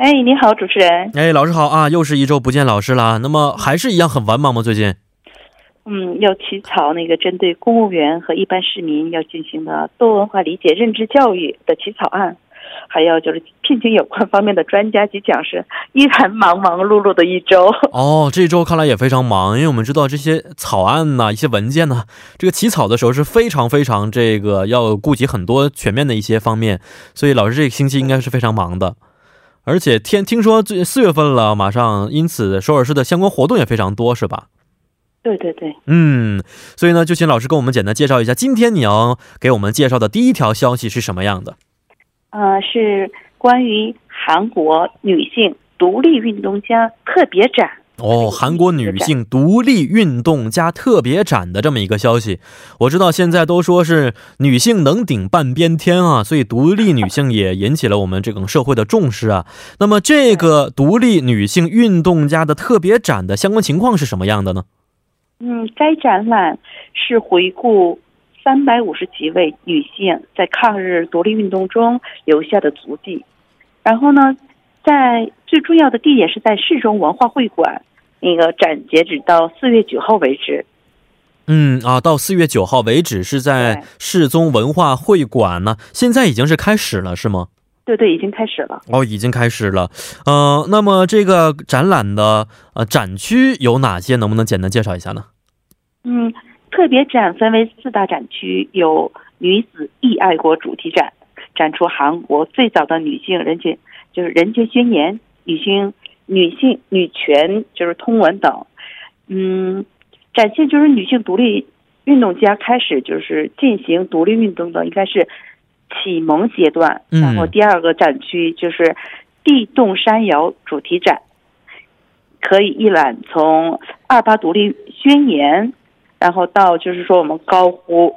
哎，你好，主持人。哎，老师好啊，又是一周不见老师了。那么还是一样很繁忙吗？最近？嗯，要起草那个针对公务员和一般市民要进行的多文化理解认知教育的起草案，还要就是聘请有关方面的专家及讲师，依然忙忙碌碌的一周。哦，这周看来也非常忙，因为我们知道这些草案呐、一些文件呢，这个起草的时候是非常非常这个要顾及很多全面的一些方面，所以老师这个星期应该是非常忙的。而且天听说最四月份了，马上，因此首尔市的相关活动也非常多，是吧？对对对，嗯，所以呢，就请老师跟我们简单介绍一下，今天你要给我们介绍的第一条消息是什么样的？呃，是关于韩国女性独立运动家特别展。哦，韩国女性独立运动家特别展的这么一个消息，我知道现在都说是女性能顶半边天啊，所以独立女性也引起了我们这个社会的重视啊。那么这个独立女性运动家的特别展的相关情况是什么样的呢？嗯，该展览是回顾三百五十几位女性在抗日独立运动中留下的足迹，然后呢，在最重要的地点是在市中文化会馆。那个展截止到四月九号为止。嗯啊，到四月九号为止是在世宗文化会馆呢。现在已经是开始了，是吗？对对，已经开始了。哦，已经开始了。呃，那么这个展览的呃展区有哪些？能不能简单介绍一下呢？嗯，特别展分为四大展区，有女子义爱国主题展，展出韩国最早的女性人权，就是人权宣言，女性。女性女权就是通文等，嗯，展现就是女性独立运动家开始就是进行独立运动的，应该是启蒙阶段。然后第二个展区就是地动山摇主题展，可以一览从二八独立宣言，然后到就是说我们高呼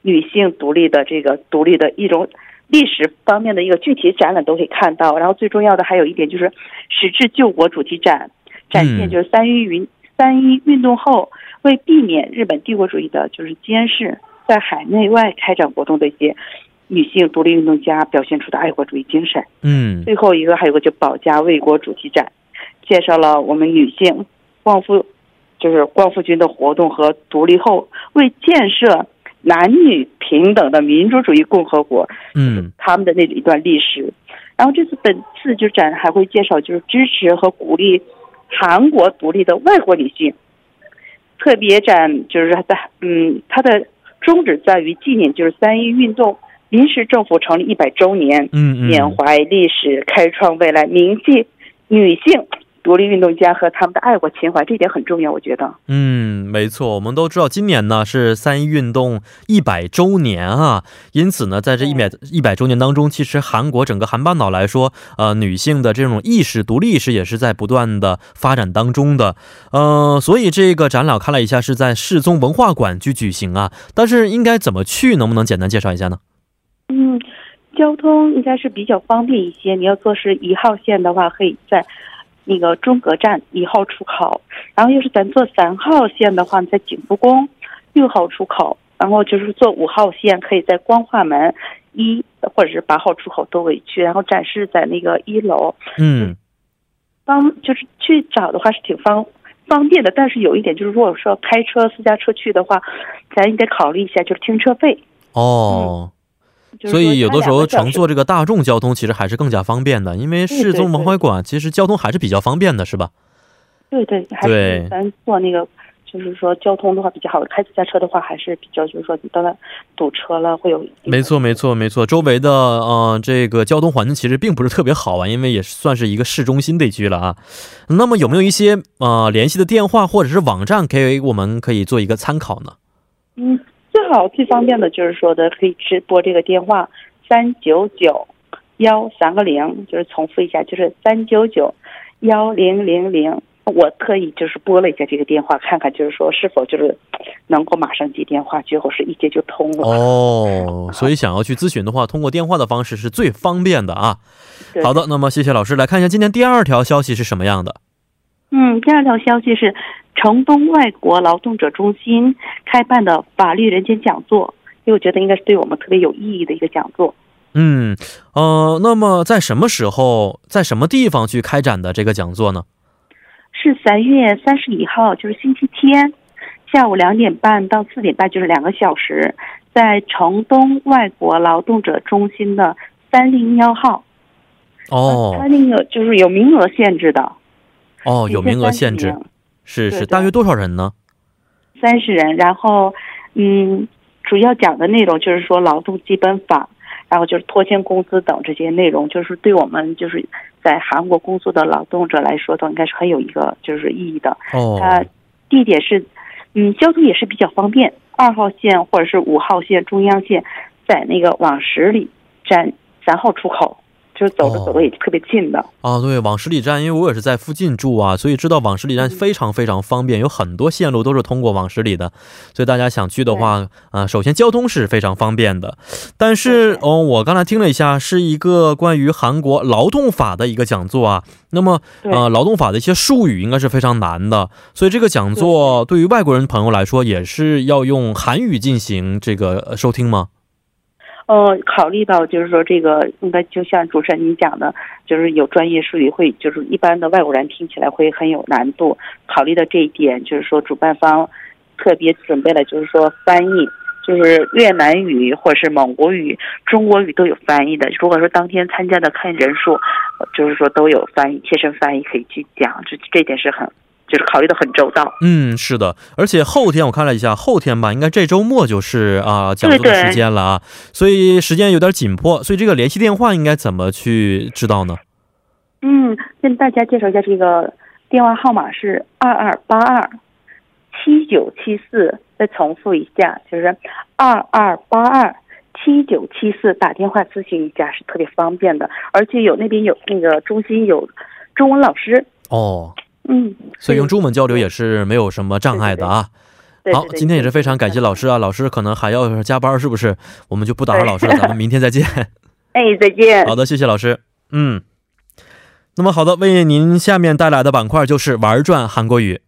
女性独立的这个独立的一种。历史方面的一个具体展览都可以看到，然后最重要的还有一点就是“矢志救国”主题展，展现就是三一运三一运动后为避免日本帝国主义的就是监视，在海内外开展活动的一些女性独立运动家表现出的爱国主义精神。嗯，最后一个还有个就保家卫国主题展，介绍了我们女性光复就是光复军的活动和独立后为建设。男女平等的民主主义共和国，嗯，他们的那一段历史。然后这次本次就展还会介绍，就是支持和鼓励韩国独立的外国女性。特别展就是在嗯，它的宗旨在于纪念就是三一运动临时政府成立一百周年，嗯嗯，缅怀历史，开创未来，铭记女性。独立运动家和他们的爱国情怀，这点很重要，我觉得。嗯，没错，我们都知道今年呢是三一运动一百周年啊，因此呢，在这一百一百周年当中，其实韩国整个韩半岛来说，呃，女性的这种意识、独立意识也是在不断的发展当中的。呃，所以这个展览看了一下是在世宗文化馆去举行啊，但是应该怎么去？能不能简单介绍一下呢？嗯，交通应该是比较方便一些。你要坐是一号线的话，可以在。那个中阁站一号出口，然后要是咱坐三号线的话，在景福宫六号出口，然后就是坐五号线，可以在光化门一或者是八号出口都可以去，然后展示在那个一楼。嗯，方就是去找的话是挺方方便的，但是有一点就是，如果说开车私家车去的话，咱也得考虑一下，就是停车费。哦。所以有的时候乘坐这个大众交通其实还是更加方便的，因为市中文化馆其实交通还是比较方便的，是吧？对对，还是咱坐那个，就是说交通的话比较好。开私家车的话还是比较，就是说你到那堵车了会有。没错没错没错，周围的呃这个交通环境其实并不是特别好啊，因为也算是一个市中心地区了啊。那么有没有一些呃联系的电话或者是网站，可以我们可以做一个参考呢？嗯。最好最方便的就是说的可以直拨这个电话三九九幺三个零，就是重复一下，就是三九九幺零零零。我特意就是拨了一下这个电话，看看就是说是否就是能够马上接电话，结果是一接就通了。哦，所以想要去咨询的话，通过电话的方式是最方便的啊。好的，那么谢谢老师，来看一下今天第二条消息是什么样的。嗯，第二条消息是城东外国劳动者中心开办的法律人间讲座，因为我觉得应该是对我们特别有意义的一个讲座。嗯，呃，那么在什么时候，在什么地方去开展的这个讲座呢？是三月三十一号，就是星期天，下午两点半到四点半，就是两个小时，在城东外国劳动者中心的三零幺号。哦它那个就是有名额限制的，哦，有名额限制，是是，大约多少人呢？三十人。然后，嗯，主要讲的内容就是说劳动基本法，然后就是拖欠工资等这些内容，就是对我们就是在韩国工作的劳动者来说，都应该是很有一个就是意义的。哦，它地点是，嗯，交通也是比较方便，二号线或者是五号线、中央线，在那个往十里站三号出口，就是走着哦走着也特别近的。啊，对，往十里站，因为我也是在附近住啊，所以知道往十里嗯站非常非常方便，有很多线路都是通过往十里的，所以大家想去的话，啊、首先交通是非常方便的。但是对哦，我刚才听了一下，是一个关于韩国劳动法的一个讲座啊。那么呃，劳动法的一些术语应该是非常难的，所以这个讲座对于外国人朋友来说，也是要用韩语进行这个呃收听吗？呃，考虑到就是说这个应该就像主持人您讲的，就是有专业术语会，就是一般的外国人听起来会很有难度。考虑到这一点，就是说主办方特别准备了，就是说翻译，就是越南语或者是蒙古语、中国语都有翻译的。如果说当天参加的看人数，就是说都有翻译，贴身翻译可以去讲，这这点是很就是考虑的很周到。嗯，是的，而且后天我看了一下，后天吧，应该这周末就是啊、讲座的时间了啊，所以时间有点紧迫，所以这个联系电话应该怎么去知道呢？嗯，跟大家介绍一下这个电话号码是二二八二七九七四，再重复一下，就是二二八二七九七四，打电话咨询一下是特别方便的，而且有那边有那个中心有中文老师，哦，嗯，所以用中文交流也是没有什么障碍的啊。好，对对对今天也是非常感谢老师啊，老师可能还要加班，是不是？我们就不打扰老师了，咱们明天再见。哎，再见。好的，谢谢老师。嗯，那么好的，为您下面带来的板块就是玩转韩国语。